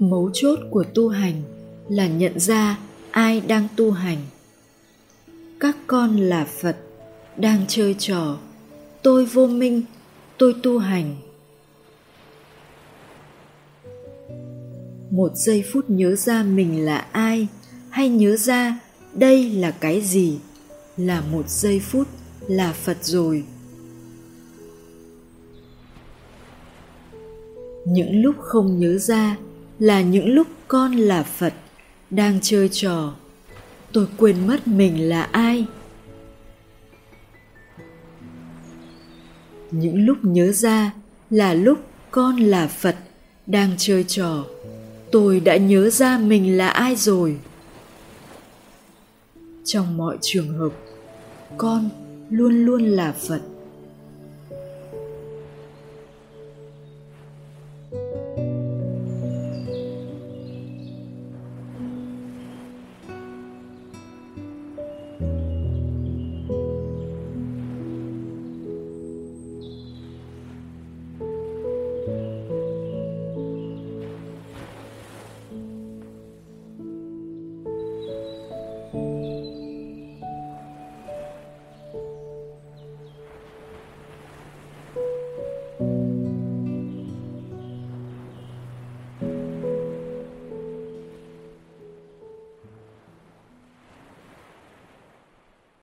mấu chốt của tu hành là nhận ra ai đang tu hành. Các con là phật, đang chơi trò. Tôi vô minh, tôi tu hành. Một giây phút nhớ ra mình là ai, hay nhớ ra đây là cái gì, là một giây phút là phật rồi. Những lúc không nhớ ra là những lúc con là phật đang chơi trò. Tôi quên mất mình là ai. Những lúc nhớ ra là lúc con là phật đang chơi trò. Tôi đã nhớ ra mình là ai rồi. Trong mọi trường hợp, con luôn luôn là phật.